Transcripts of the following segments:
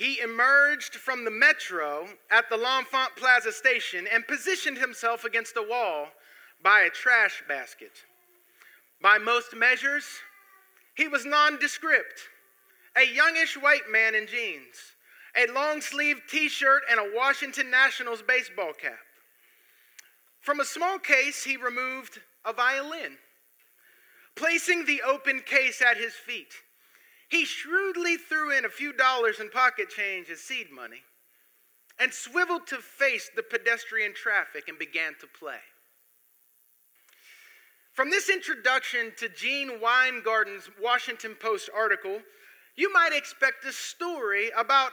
he emerged from the metro at the L'Enfant Plaza station and positioned himself against a wall by a trash basket. By most measures, he was nondescript, a youngish white man in jeans, a long sleeved t shirt, and a Washington Nationals baseball cap. From a small case, he removed a violin. Placing the open case at his feet, he shrewdly threw in a few dollars in pocket change as seed money and swiveled to face the pedestrian traffic and began to play. From this introduction to Gene Weingarten's Washington Post article, you might expect a story about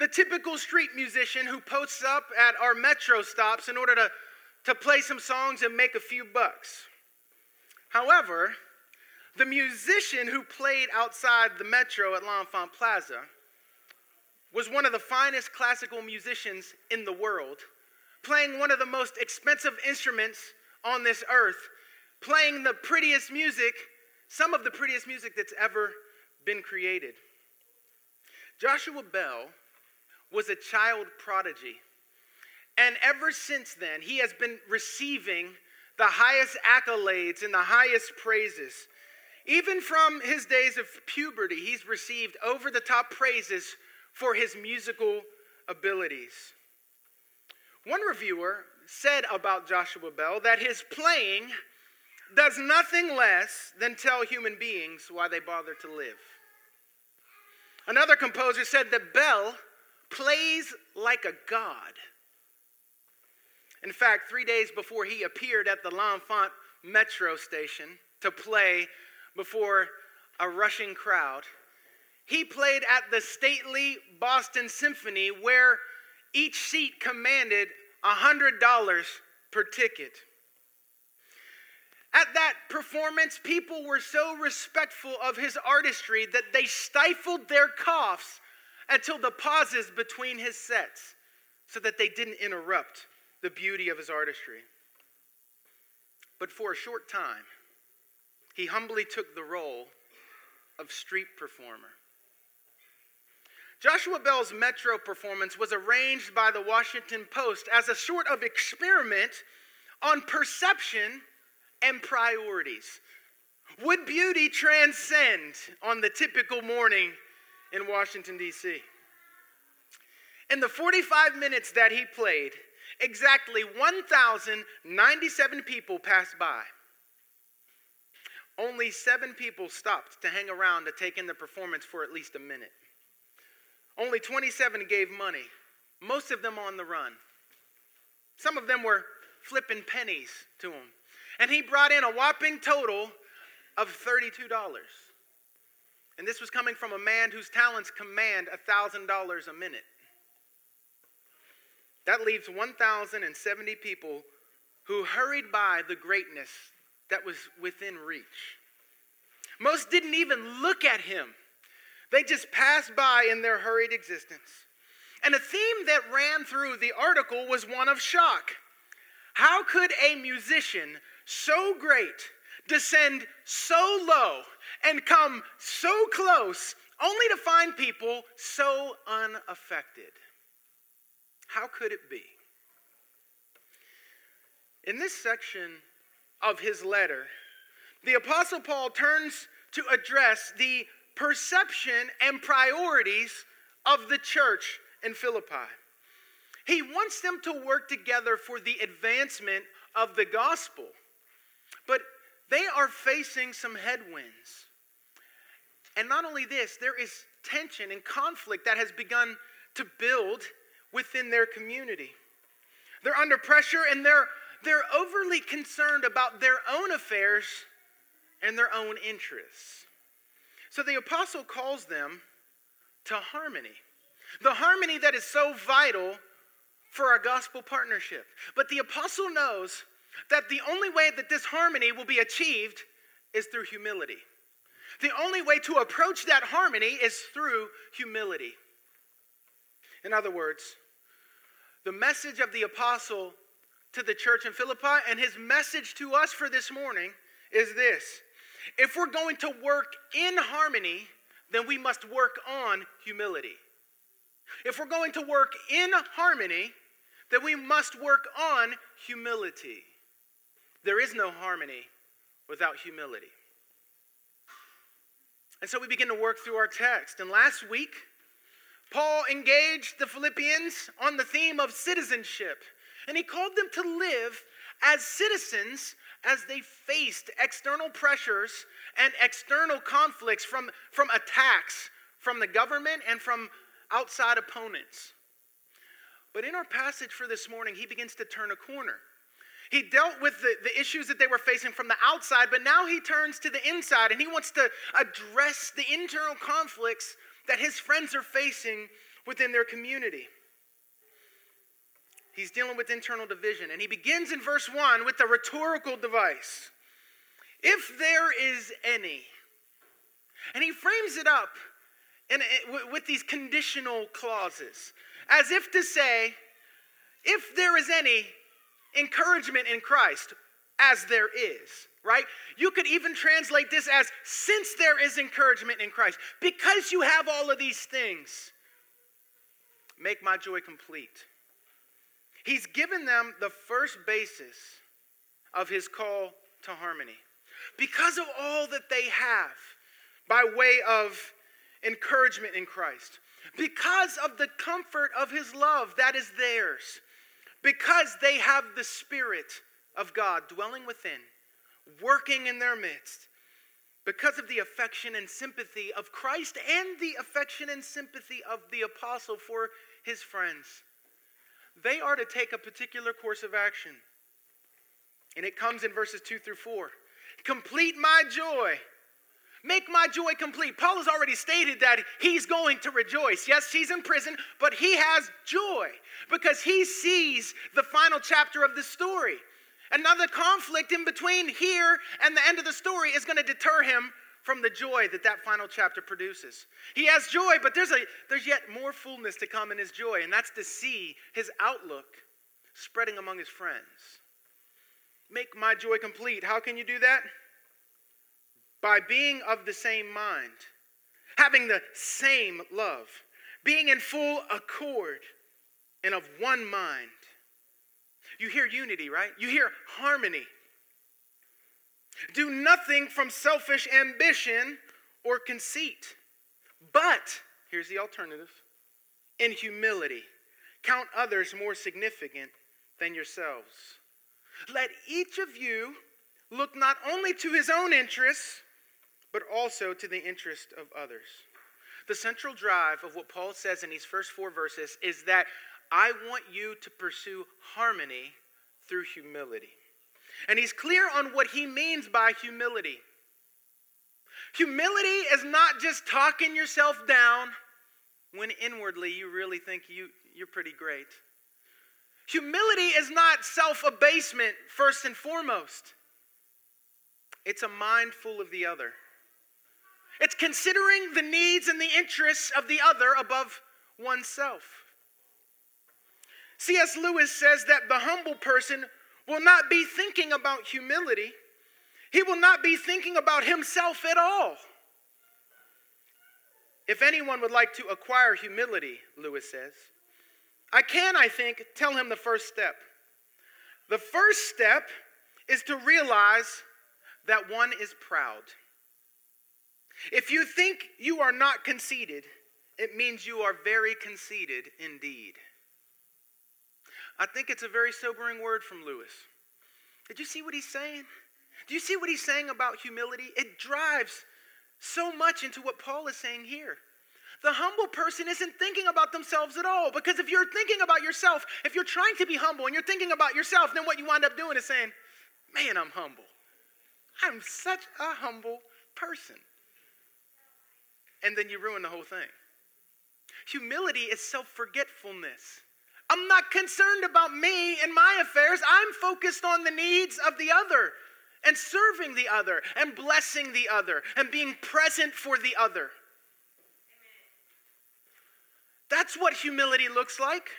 the typical street musician who posts up at our metro stops in order to, to play some songs and make a few bucks. However, the musician who played outside the metro at L'Enfant Plaza was one of the finest classical musicians in the world, playing one of the most expensive instruments on this earth playing the prettiest music, some of the prettiest music that's ever been created. Joshua Bell was a child prodigy. And ever since then, he has been receiving the highest accolades and the highest praises. Even from his days of puberty, he's received over the top praises for his musical abilities. One reviewer said about Joshua Bell that his playing does nothing less than tell human beings why they bother to live. Another composer said that Bell plays like a god. In fact, three days before he appeared at the L'Enfant metro station to play before a rushing crowd, he played at the stately Boston Symphony where each seat commanded $100 per ticket. At that performance, people were so respectful of his artistry that they stifled their coughs until the pauses between his sets so that they didn't interrupt the beauty of his artistry. But for a short time, he humbly took the role of street performer. Joshua Bell's Metro performance was arranged by the Washington Post as a sort of experiment on perception and priorities. Would beauty transcend on the typical morning in Washington, D.C.? In the 45 minutes that he played, exactly 1,097 people passed by. Only seven people stopped to hang around to take in the performance for at least a minute. Only 27 gave money, most of them on the run. Some of them were flipping pennies to him and he brought in a whopping total of $32. And this was coming from a man whose talents command $1,000 a minute. That leaves 1,070 people who hurried by the greatness that was within reach. Most didn't even look at him, they just passed by in their hurried existence. And a theme that ran through the article was one of shock. How could a musician so great, descend so low, and come so close, only to find people so unaffected. How could it be? In this section of his letter, the Apostle Paul turns to address the perception and priorities of the church in Philippi. He wants them to work together for the advancement of the gospel. But they are facing some headwinds. And not only this, there is tension and conflict that has begun to build within their community. They're under pressure and they're, they're overly concerned about their own affairs and their own interests. So the apostle calls them to harmony. The harmony that is so vital for our gospel partnership. But the apostle knows that the only way that this harmony will be achieved is through humility. The only way to approach that harmony is through humility. In other words, the message of the apostle to the church in Philippi and his message to us for this morning is this if we're going to work in harmony, then we must work on humility. If we're going to work in harmony, then we must work on humility. There is no harmony without humility. And so we begin to work through our text. And last week, Paul engaged the Philippians on the theme of citizenship. And he called them to live as citizens as they faced external pressures and external conflicts from, from attacks from the government and from outside opponents. But in our passage for this morning, he begins to turn a corner. He dealt with the, the issues that they were facing from the outside, but now he turns to the inside and he wants to address the internal conflicts that his friends are facing within their community. He's dealing with internal division, and he begins in verse 1 with a rhetorical device. If there is any, and he frames it up in, with these conditional clauses, as if to say, if there is any, encouragement in Christ, as there is, right? You could even translate this as since there is encouragement in Christ, because you have all of these things, make my joy complete. He's given them the first basis of his call to harmony. Because of all that they have by way of encouragement in Christ, because of the comfort of his love that is theirs, because they have the Spirit of God dwelling within, working in their midst, because of the affection and sympathy of Christ and the affection and sympathy of the apostle for his friends, they are to take a particular course of action. And it comes in verses 2 through 4. Complete my joy Make my joy complete. Paul has already stated that he's going to rejoice. Yes, he's in prison, but he has joy because he sees the final chapter of the story. Another conflict in between here and the end of the story is going to deter him from the joy that that final chapter produces. He has joy, but there's a there's yet more fullness to come in his joy, and that's to see his outlook spreading among his friends. Make my joy complete. How can you do that? by being of the same mind, having the same love, being in full accord and of one mind. You hear unity, right? You hear harmony. Do nothing from selfish ambition or conceit, but, here's the alternative, in humility, count others more significant than yourselves. Let each of you look not only to his own interests, but also to the interest of others. The central drive of what Paul says in these first four verses is that I want you to pursue harmony through humility. And he's clear on what he means by humility. Humility is not just talking yourself down when inwardly you really think you, you're pretty great. Humility is not self abasement, first and foremost, it's a mind full of the other. It's considering the needs and the interests of the other above oneself. C.S. Lewis says that the humble person will not be thinking about humility, he will not be thinking about himself at all. If anyone would like to acquire humility, Lewis says, I can, I think, tell him the first step. The first step is to realize that one is proud. If you think you are not conceited, it means you are very conceited indeed. I think it's a very sobering word from Lewis. Did you see what he's saying? Do you see what he's saying about humility? It drives so much into what Paul is saying here. The humble person isn't thinking about themselves at all. Because if you're thinking about yourself, if you're trying to be humble and you're thinking about yourself, then what you wind up doing is saying, Man, I'm humble. I'm such a humble person and then you ruin the whole thing. Humility is self forgetfulness. I'm not concerned about me and my affairs. I'm focused on the needs of the other and serving the other and blessing the other and being present for the other. That's what humility looks like.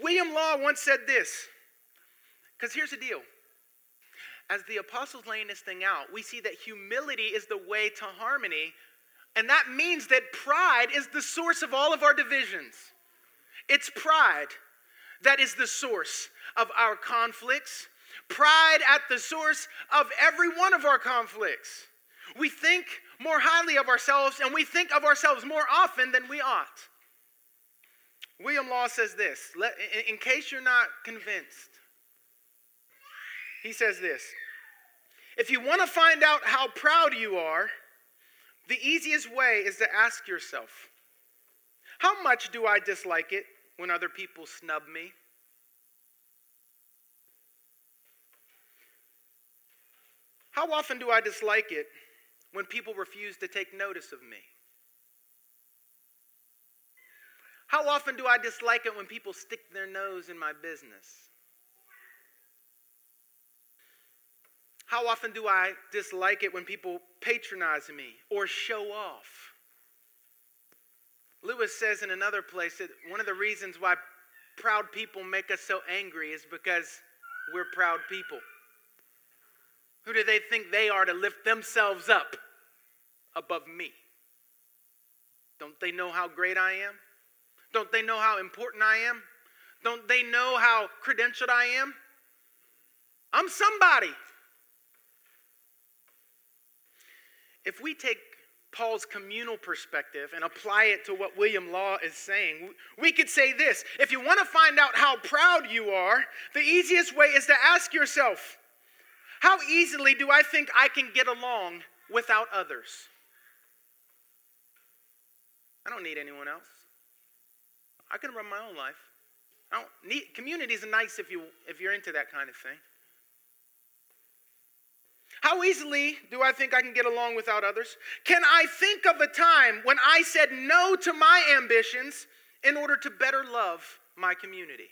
William Law once said this because here's the deal. As the apostles laying this thing out, we see that humility is the way to harmony And that means that pride is the source of all of our divisions. It's pride that is the source of our conflicts, pride at the source of every one of our conflicts. We think more highly of ourselves and we think of ourselves more often than we ought. William Law says this, in case you're not convinced. He says this If you want to find out how proud you are, the easiest way is to ask yourself, How much do I dislike it when other people snub me? How often do I dislike it when people refuse to take notice of me? How often do I dislike it when people stick their nose in my business? How often do I dislike it when people patronize me or show off? Lewis says in another place that one of the reasons why proud people make us so angry is because we're proud people. Who do they think they are to lift themselves up above me? Don't they know how great I am? Don't they know how important I am? Don't they know how credentialed I am? I'm somebody. If we take Paul's communal perspective and apply it to what William Law is saying, we could say this if you want to find out how proud you are, the easiest way is to ask yourself, how easily do I think I can get along without others? I don't need anyone else. I can run my own life. I don't need communities are nice if you if you're into that kind of thing. How easily do I think I can get along without others? Can I think of a time when I said no to my ambitions in order to better love my community?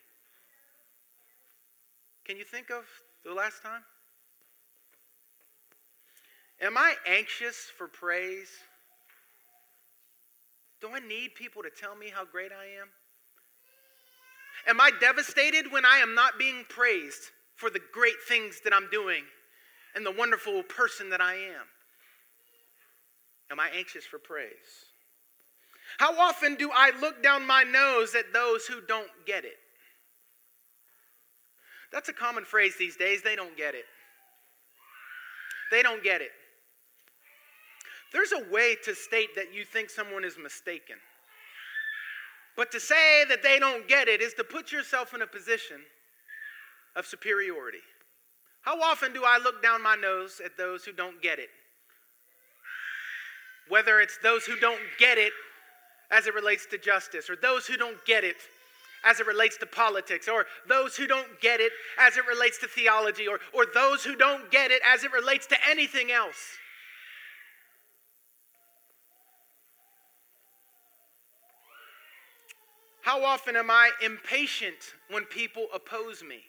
Can you think of the last time? Am I anxious for praise? Do I need people to tell me how great I am? Am I devastated when I am not being praised for the great things that I'm doing and the wonderful person that I am? Am I anxious for praise? How often do I look down my nose at those who don't get it? That's a common phrase these days. They don't get it. They don't get it. There's a way to state that you think someone is mistaken. But to say that they don't get it is to put yourself in a position of superiority. How often do I look down my nose at those who don't get it? Whether it's those who don't get it as it relates to justice, or those who don't get it as it relates to politics, or those who don't get it as it relates to theology, or, or those who don't get it as it relates to anything else. How often am I impatient when people oppose me?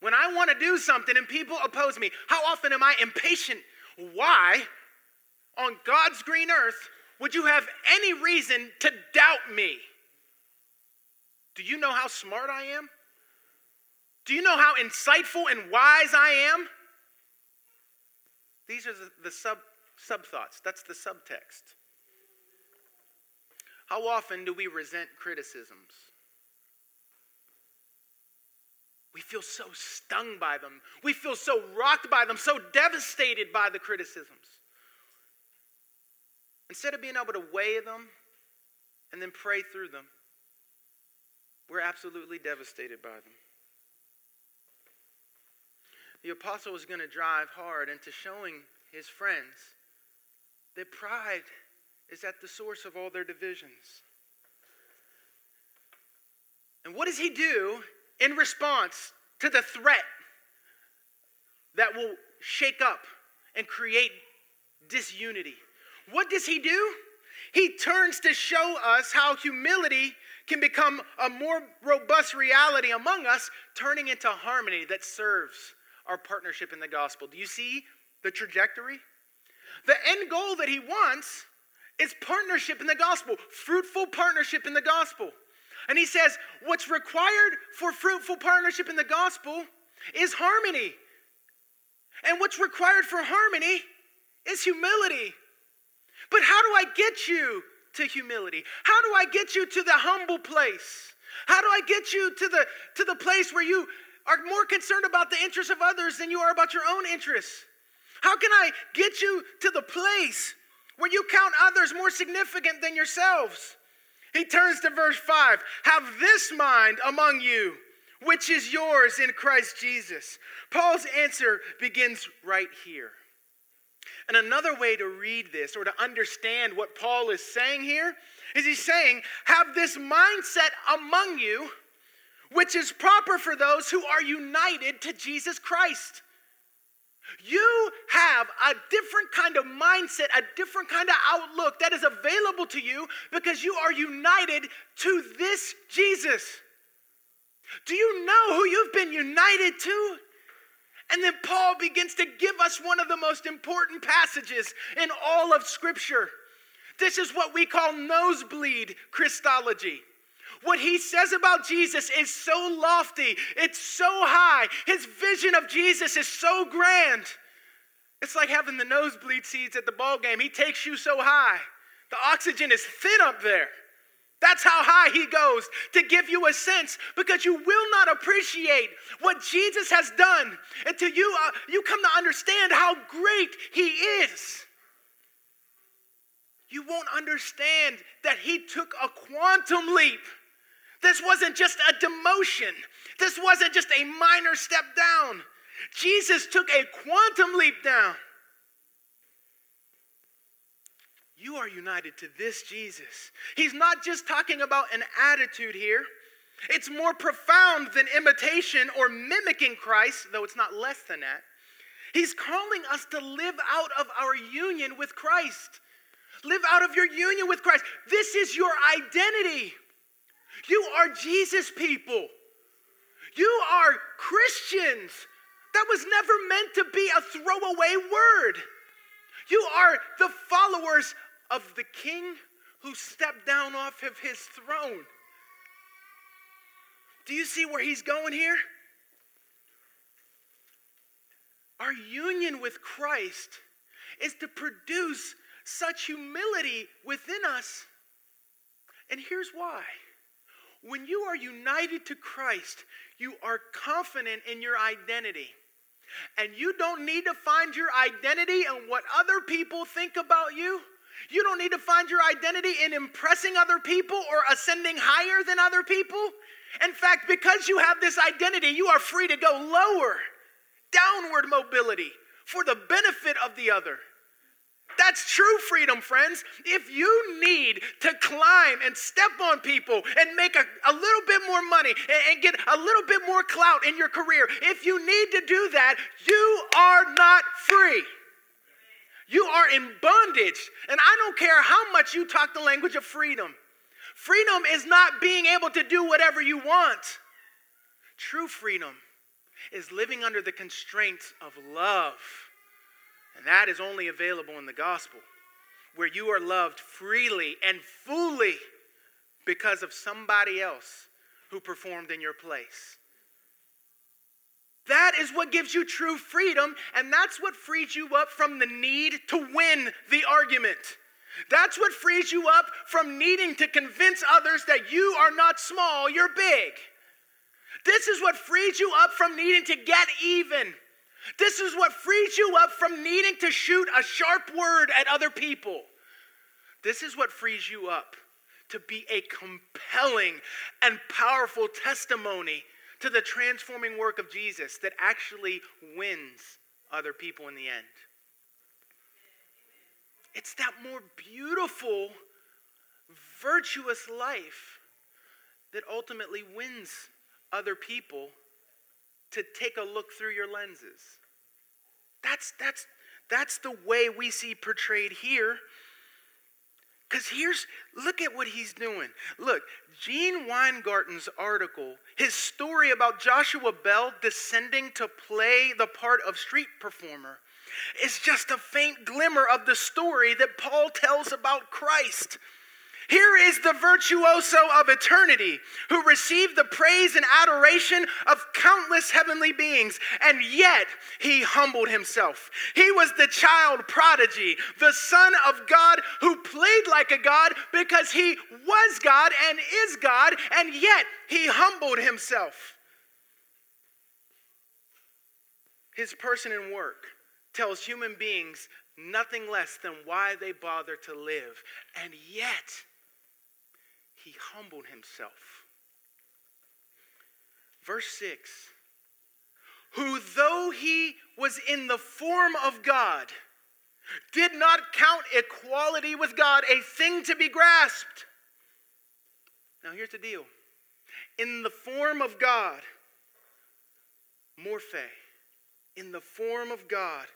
When I want to do something and people oppose me, how often am I impatient? Why, on God's green earth, would you have any reason to doubt me? Do you know how smart I am? Do you know how insightful and wise I am? These are the, the sub, sub thoughts. That's the subtext. How often do we resent criticisms? We feel so stung by them. We feel so rocked by them, so devastated by the criticisms. Instead of being able to weigh them and then pray through them, we're absolutely devastated by them. The apostle is going to drive hard into showing his friends that pride is at the source of all their divisions. And what does he do in response to the threat that will shake up and create disunity? What does he do? He turns to show us how humility can become a more robust reality among us, turning into harmony that serves our partnership in the gospel. Do you see the trajectory? The end goal that he wants is partnership in the gospel, fruitful partnership in the gospel. And he says, what's required for fruitful partnership in the gospel is harmony. And what's required for harmony is humility. But how do I get you to humility? How do I get you to the humble place? How do I get you to the to the place where you are more concerned about the interests of others than you are about your own interests? How can I get you to the place where you count others more significant than yourselves? He turns to verse 5 Have this mind among you, which is yours in Christ Jesus. Paul's answer begins right here. And another way to read this or to understand what Paul is saying here is he's saying, Have this mindset among you, which is proper for those who are united to Jesus Christ. You have a different kind of mindset, a different kind of outlook that is available to you because you are united to this Jesus. Do you know who you've been united to? And then Paul begins to give us one of the most important passages in all of Scripture. This is what we call nosebleed Christology. What he says about Jesus is so lofty, it's so high. His vision of Jesus is so grand. It's like having the nosebleed seats at the ball game. He takes you so high. The oxygen is thin up there. That's how high he goes to give you a sense because you will not appreciate what Jesus has done until you, uh, you come to understand how great he is. You won't understand that he took a quantum leap. This wasn't just a demotion, this wasn't just a minor step down. Jesus took a quantum leap down. You are united to this Jesus. He's not just talking about an attitude here. It's more profound than imitation or mimicking Christ, though it's not less than that. He's calling us to live out of our union with Christ. Live out of your union with Christ. This is your identity. You are Jesus people. You are Christians. That was never meant to be a throwaway word. You are the followers of the king who stepped down off of his throne. Do you see where he's going here? Our union with Christ is to produce such humility within us. And here's why. When you are united to Christ, you are confident in your identity. And you don't need to find your identity in what other people think about you. You don't need to find your identity in impressing other people or ascending higher than other people. In fact, because you have this identity, you are free to go lower, downward mobility for the benefit of the other. That's true freedom, friends. If you need to climb and step on people and make a, a little bit more money and, and get a little bit more clout in your career, if you need to do that, you are not free. You are in bondage. And I don't care how much you talk the language of freedom. Freedom is not being able to do whatever you want. True freedom is living under the constraints of love. And that is only available in the gospel, where you are loved freely and fully because of somebody else who performed in your place. That is what gives you true freedom, and that's what frees you up from the need to win the argument. That's what frees you up from needing to convince others that you are not small, you're big. This is what frees you up from needing to get even. This is what frees you up from needing to shoot a sharp word at other people. This is what frees you up to be a compelling and powerful testimony to the transforming work of Jesus that actually wins other people in the end. It's that more beautiful, virtuous life that ultimately wins other people to take a look through your lenses. That's, that's, that's the way we see portrayed here. Because here's, look at what he's doing. Look, Gene Weingarten's article, his story about Joshua Bell descending to play the part of street performer, is just a faint glimmer of the story that Paul tells about Christ. Here is the virtuoso of eternity who received the praise and adoration of countless heavenly beings, and yet he humbled himself. He was the child prodigy, the son of God who played like a God because he was God and is God, and yet he humbled himself. His person and work tells human beings nothing less than why they bother to live, and yet he humbled himself. Verse 6 Who, though he was in the form of God, did not count equality with God a thing to be grasped. Now, here's the deal in the form of God, morphe, in the form of God,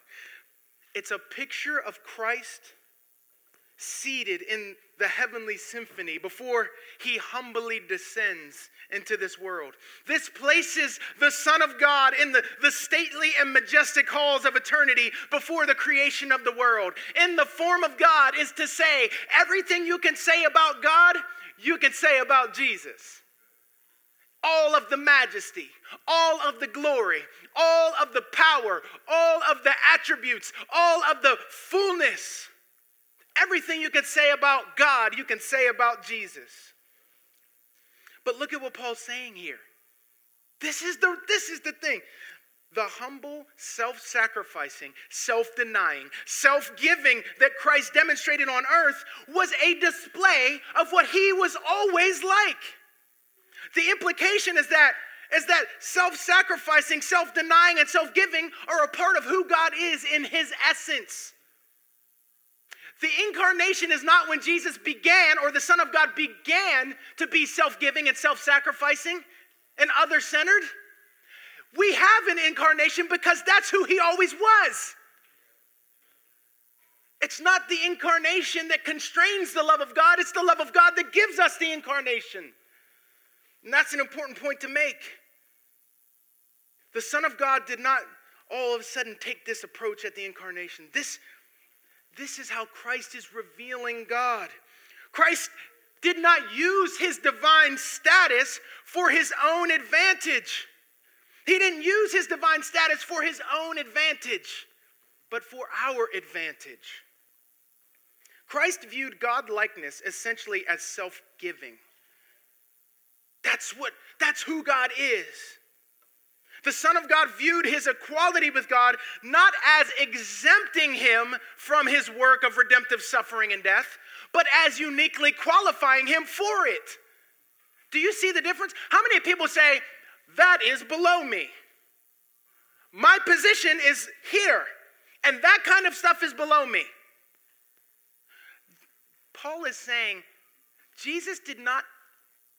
it's a picture of Christ seated in the heavenly symphony before he humbly descends into this world. This places the Son of God in the, the stately and majestic halls of eternity before the creation of the world. In the form of God is to say everything you can say about God, you can say about Jesus. All of the majesty, all of the glory, all of the power, all of the attributes, all of the fullness Everything you can say about God, you can say about Jesus. But look at what Paul's saying here. This is the, this is the thing. The humble, self sacrificing, self denying, self giving that Christ demonstrated on earth was a display of what he was always like. The implication is that is that self-sacrificing, self-denying and self-giving are a part of who God is in his essence. The incarnation is not when Jesus began or the Son of God began to be self giving and self sacrificing and other centered. We have an incarnation because that's who he always was. It's not the incarnation that constrains the love of God, it's the love of God that gives us the incarnation. And that's an important point to make. The Son of God did not all of a sudden take this approach at the incarnation. This this is how Christ is revealing God. Christ did not use his divine status for his own advantage. He didn't use his divine status for his own advantage, but for our advantage. Christ viewed God likeness essentially as self giving. That's what that's who God is. The Son of God viewed his equality with God not as exempting him from his work of redemptive suffering and death, but as uniquely qualifying him for it. Do you see the difference? How many people say, that is below me? My position is here, and that kind of stuff is below me. Paul is saying Jesus did not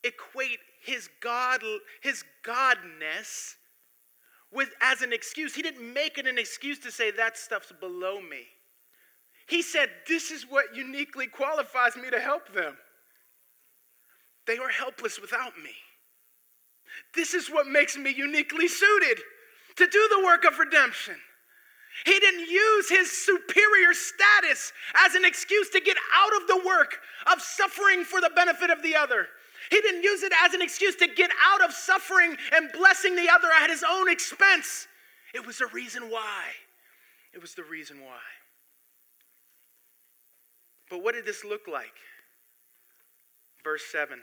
equate his God his godness with as an excuse. He didn't make it an excuse to say that stuff's below me. He said, This is what uniquely qualifies me to help them. They are helpless without me. This is what makes me uniquely suited to do the work of redemption. He didn't use his superior status as an excuse to get out of the work of suffering for the benefit of the other. He didn't use it as an excuse to get out of suffering and blessing the other at his own expense. It was the reason why. It was the reason why. But what did this look like? Verse 7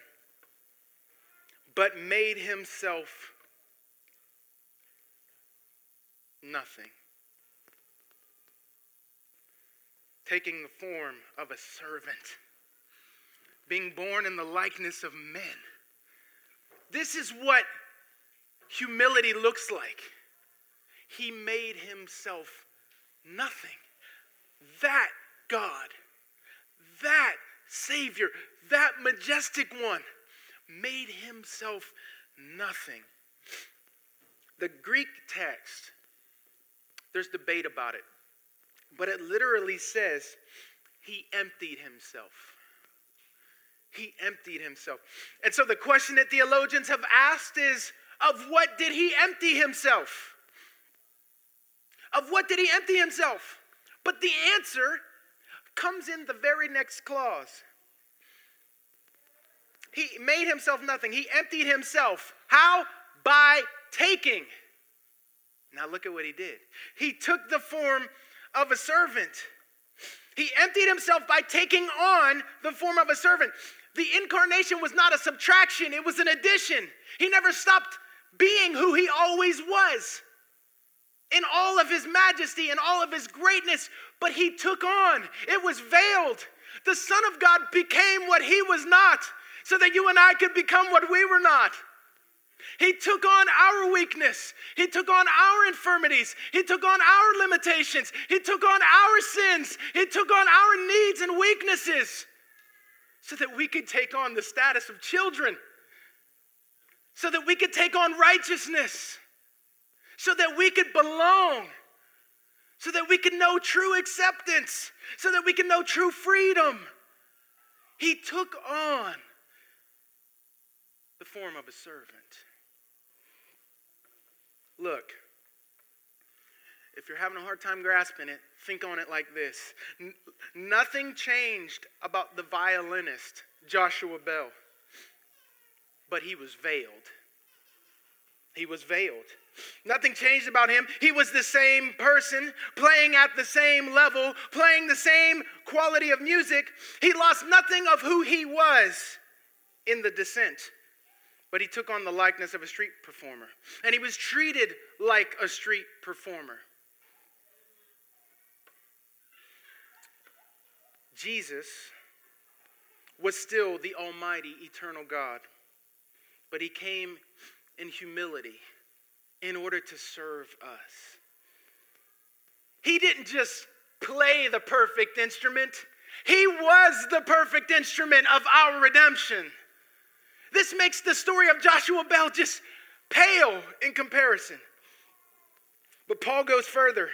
But made himself nothing, taking the form of a servant being born in the likeness of men. This is what humility looks like. He made himself nothing. That God, that Savior, that majestic one made himself nothing. The Greek text, there's debate about it, but it literally says he emptied himself. He emptied himself. And so the question that theologians have asked is of what did he empty himself? Of what did he empty himself? But the answer comes in the very next clause. he made himself nothing. He emptied himself. How? By taking. Now look at what he did. He took the form of a servant. He emptied himself by taking on the form of a servant. The incarnation was not a subtraction, it was an addition. He never stopped being who he always was in all of his majesty and all of his greatness, but he took on, it was veiled. The Son of God became what he was not, so that you and I could become what we were not. He took on our weakness. He took on our infirmities. He took on our limitations. He took on our sins. He took on our needs and weaknesses so that we could take on the status of children, so that we could take on righteousness, so that we could belong, so that we could know true acceptance, so that we can know true freedom. He took on the form of a servant. Look, if you're having a hard time grasping it, think on it like this N- Nothing changed about the violinist, Joshua Bell, but he was veiled. He was veiled. Nothing changed about him. He was the same person, playing at the same level, playing the same quality of music. He lost nothing of who he was in the descent but he took on the likeness of a street performer. And he was treated like a street performer. Jesus was still the Almighty, eternal God, but he came in humility in order to serve us. He didn't just play the perfect instrument, he was the perfect instrument of our redemption. This makes the story of Joshua Bell just pale in comparison. But Paul goes further.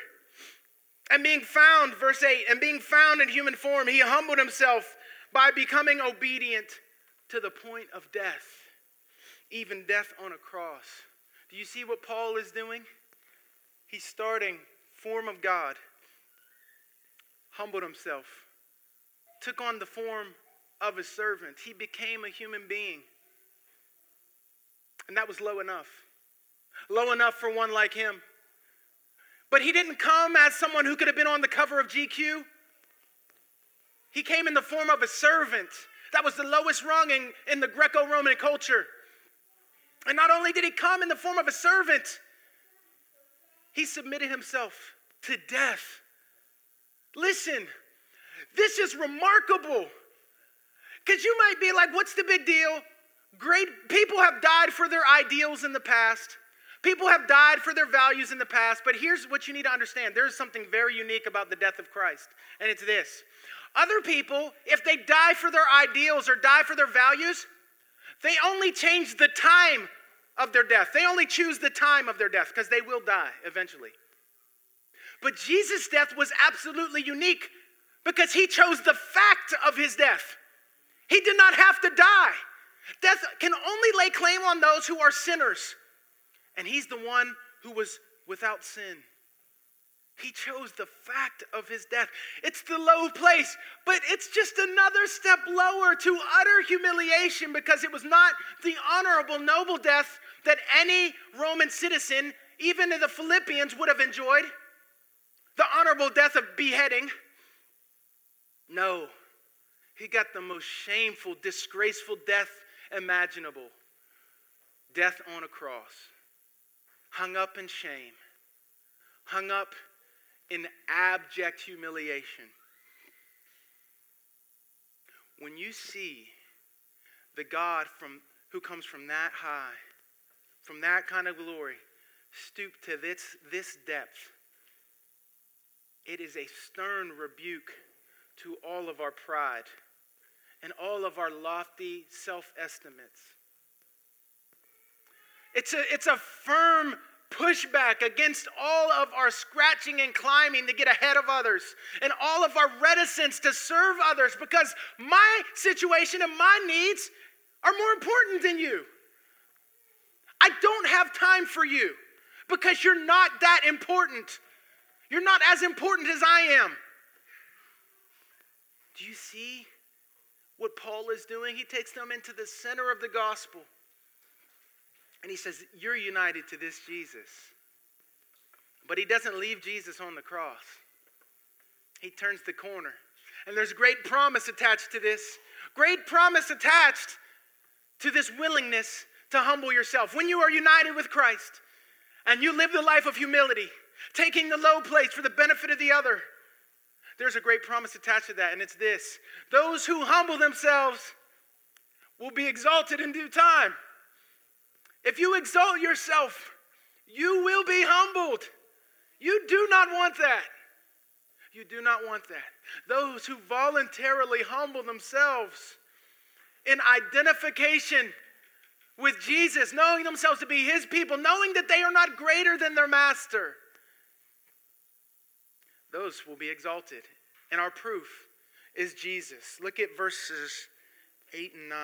And being found, verse 8, and being found in human form, he humbled himself by becoming obedient to the point of death, even death on a cross. Do you see what Paul is doing? He's starting form of God, humbled himself, took on the form of a servant. He became a human being. And that was low enough. Low enough for one like him. But he didn't come as someone who could have been on the cover of GQ. He came in the form of a servant. That was the lowest rung in, in the Greco Roman culture. And not only did he come in the form of a servant, he submitted himself to death. Listen, this is remarkable. Because you might be like, what's the big deal? Great people have died for their ideals in the past. People have died for their values in the past, but here's what you need to understand there's something very unique about the death of Christ, and it's this. Other people, if they die for their ideals or die for their values, they only change the time of their death. They only choose the time of their death because they will die eventually. But Jesus' death was absolutely unique because he chose the fact of his death. He did not have to die. Death can only lay claim on those who are sinners. And he's the one who was without sin. He chose the fact of his death. It's the low place, but it's just another step lower to utter humiliation because it was not the honorable, noble death that any Roman citizen, even the Philippians, would have enjoyed. The honorable death of beheading. No, he got the most shameful, disgraceful death imaginable death on a cross, hung up in shame, hung up in abject humiliation. When you see the God from, who comes from that high, from that kind of glory, stoop to this, this depth, it is a stern rebuke to all of our pride and all of our lofty self estimates. It's a, it's a firm pushback against all of our scratching and climbing to get ahead of others and all of our reticence to serve others because my situation and my needs are more important than you. I don't have time for you because you're not that important. You're not as important as I am. Do you see what Paul is doing? He takes them into the center of the gospel. And he says, You're united to this Jesus. But he doesn't leave Jesus on the cross, he turns the corner. And there's a great promise attached to this. Great promise attached to this willingness to humble yourself. When you are united with Christ and you live the life of humility, taking the low place for the benefit of the other, there's a great promise attached to that, and it's this those who humble themselves will be exalted in due time. If you exalt yourself, you will be humbled. You do not want that. You do not want that. Those who voluntarily humble themselves in identification with Jesus, knowing themselves to be his people, knowing that they are not greater than their master, those will be exalted. And our proof is Jesus. Look at verses 8 and 9.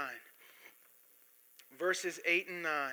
Verses 8 and 9.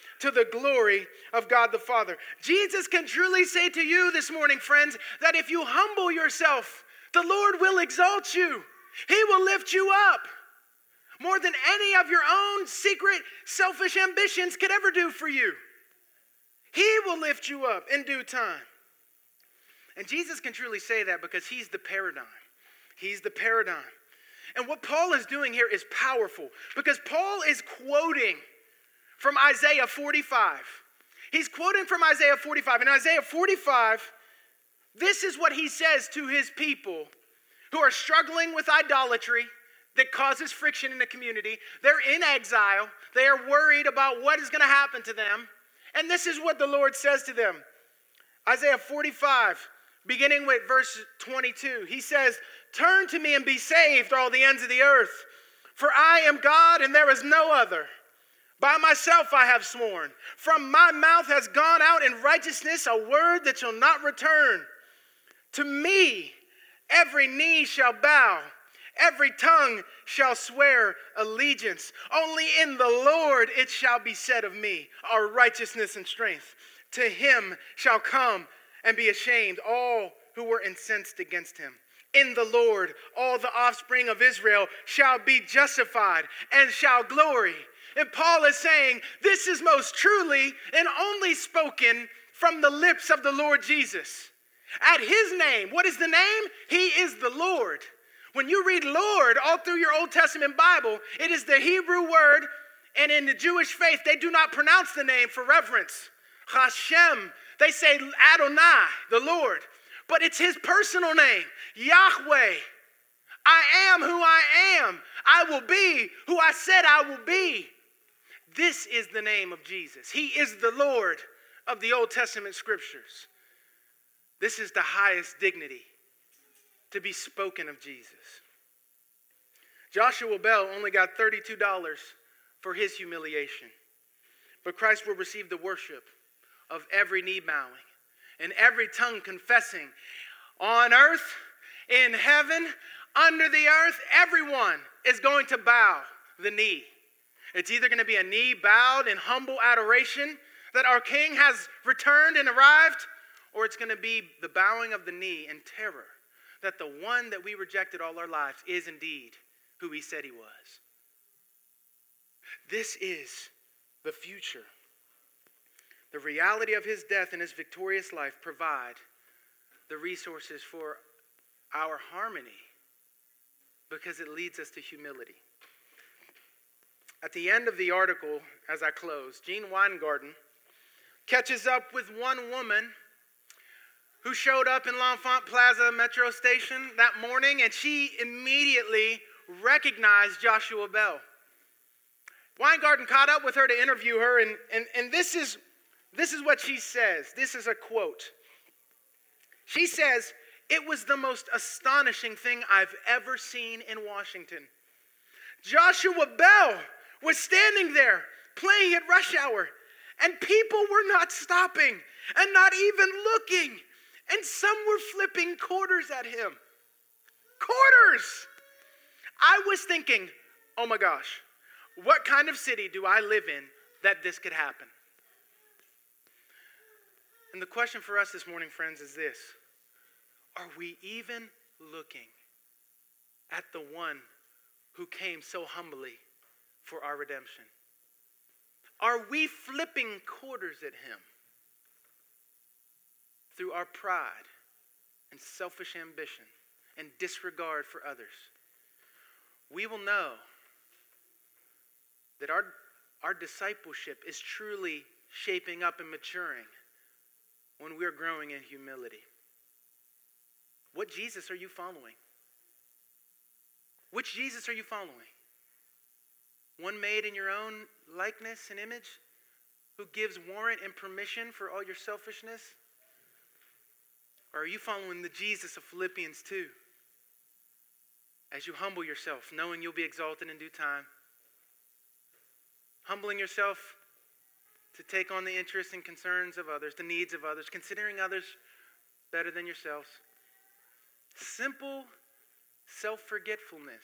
to the glory of God the Father. Jesus can truly say to you this morning, friends, that if you humble yourself, the Lord will exalt you, He will lift you up more than any of your own secret, selfish ambitions could ever do for you. He will lift you up in due time. And Jesus can truly say that because he's the paradigm. He's the paradigm. And what Paul is doing here is powerful because Paul is quoting from Isaiah 45. He's quoting from Isaiah 45. In Isaiah 45, this is what he says to his people who are struggling with idolatry that causes friction in the community. They're in exile. They are worried about what is going to happen to them. And this is what the Lord says to them Isaiah 45, beginning with verse 22. He says, Turn to me and be saved, all the ends of the earth, for I am God and there is no other. By myself I have sworn. From my mouth has gone out in righteousness a word that shall not return. To me every knee shall bow Every tongue shall swear allegiance. Only in the Lord it shall be said of me, our righteousness and strength. To him shall come and be ashamed all who were incensed against him. In the Lord all the offspring of Israel shall be justified and shall glory. And Paul is saying, This is most truly and only spoken from the lips of the Lord Jesus. At his name, what is the name? He is the Lord. When you read Lord all through your Old Testament Bible, it is the Hebrew word, and in the Jewish faith, they do not pronounce the name for reverence. Hashem, they say Adonai, the Lord, but it's his personal name, Yahweh. I am who I am. I will be who I said I will be. This is the name of Jesus. He is the Lord of the Old Testament scriptures. This is the highest dignity to be spoken of Jesus. Joshua Bell only got $32 for his humiliation, but Christ will receive the worship of every knee bowing and every tongue confessing on earth, in heaven, under the earth, everyone is going to bow the knee. It's either going to be a knee bowed in humble adoration that our King has returned and arrived, or it's going to be the bowing of the knee in terror that the one that we rejected all our lives is indeed who he said he was. This is the future. The reality of his death and his victorious life provide the resources for our harmony because it leads us to humility. At the end of the article, as I close, Gene Weingarten catches up with one woman who showed up in L'Enfant Plaza metro station that morning, and she immediately recognized Joshua Bell. Weingarten caught up with her to interview her, and, and, and this, is, this is what she says. This is a quote. She says, It was the most astonishing thing I've ever seen in Washington. Joshua Bell was standing there playing at rush hour And people were not stopping and not even looking. And some were flipping quarters at him. Quarters! I was thinking, oh my gosh, what kind of city do I live in that this could happen? And the question for us this morning, friends, is this Are we even looking at the one who came so humbly for our redemption? Are we flipping quarters at him through our pride and selfish ambition and disregard for others? We will know that our, our discipleship is truly shaping up and maturing when we're growing in humility. What Jesus are you following? Which Jesus are you following? One made in your own likeness and image? Who gives warrant and permission for all your selfishness? Or are you following the Jesus of Philippians 2? As you humble yourself, knowing you'll be exalted in due time. Humbling yourself to take on the interests and concerns of others, the needs of others, considering others better than yourselves. Simple self forgetfulness.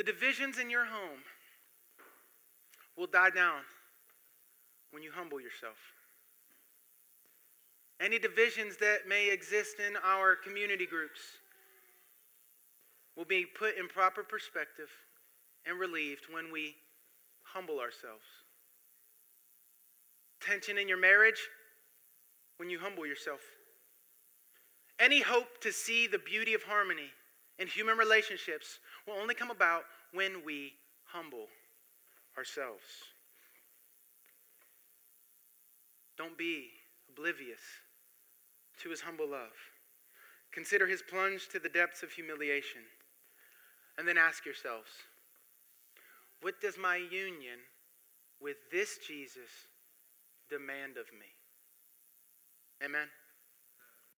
The divisions in your home will die down when you humble yourself. Any divisions that may exist in our community groups will be put in proper perspective and relieved when we humble ourselves tension in your marriage when you humble yourself. Any hope to see the beauty of harmony in human relationships will only come about when we humble ourselves. Don't be oblivious to his humble love. Consider his plunge to the depths of humiliation. And then ask yourselves what does my union with this Jesus demand of me. Amen.